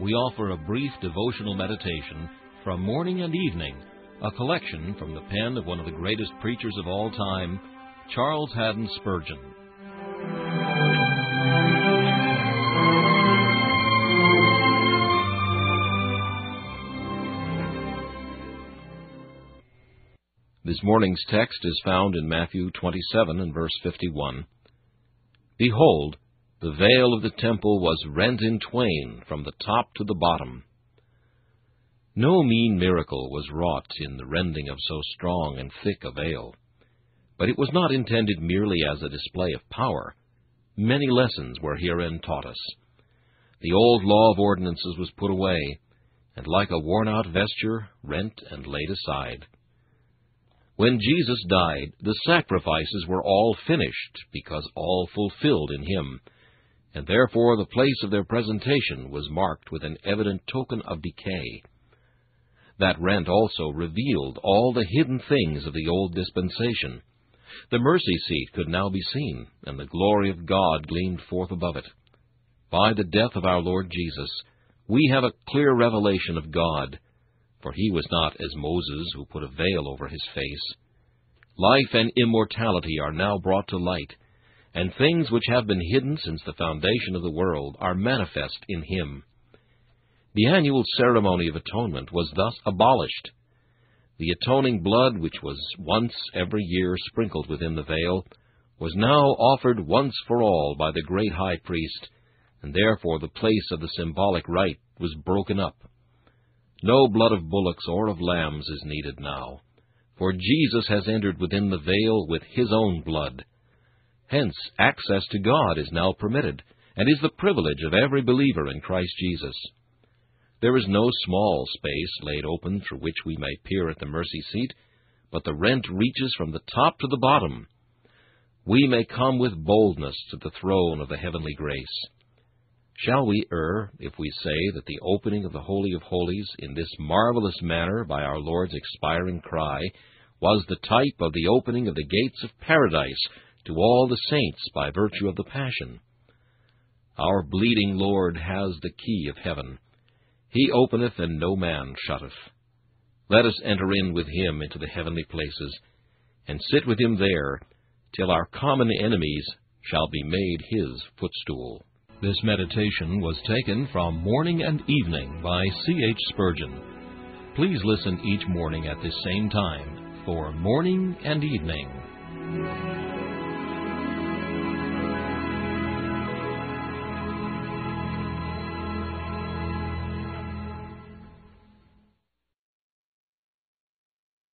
we offer a brief devotional meditation from morning and evening, a collection from the pen of one of the greatest preachers of all time, Charles Haddon Spurgeon. This morning's text is found in Matthew 27 and verse 51. Behold, the veil of the temple was rent in twain from the top to the bottom. No mean miracle was wrought in the rending of so strong and thick a veil. But it was not intended merely as a display of power. Many lessons were herein taught us. The old law of ordinances was put away, and like a worn out vesture, rent and laid aside. When Jesus died, the sacrifices were all finished, because all fulfilled in him and therefore the place of their presentation was marked with an evident token of decay. That rent also revealed all the hidden things of the old dispensation. The mercy seat could now be seen, and the glory of God gleamed forth above it. By the death of our Lord Jesus, we have a clear revelation of God, for he was not as Moses who put a veil over his face. Life and immortality are now brought to light, and things which have been hidden since the foundation of the world are manifest in him. The annual ceremony of atonement was thus abolished. The atoning blood, which was once every year sprinkled within the veil, was now offered once for all by the great high priest, and therefore the place of the symbolic rite was broken up. No blood of bullocks or of lambs is needed now, for Jesus has entered within the veil with his own blood Hence, access to God is now permitted, and is the privilege of every believer in Christ Jesus. There is no small space laid open through which we may peer at the mercy seat, but the rent reaches from the top to the bottom. We may come with boldness to the throne of the heavenly grace. Shall we err if we say that the opening of the Holy of Holies in this marvelous manner by our Lord's expiring cry was the type of the opening of the gates of paradise to all the saints by virtue of the Passion. Our bleeding Lord has the key of heaven. He openeth, and no man shutteth. let us enter in with him into the heavenly places, and sit with him there, till our common enemies shall be made his footstool. This meditation was taken from Morning and Evening by C. H. Spurgeon. Please listen each morning at this same time for Morning and Evening.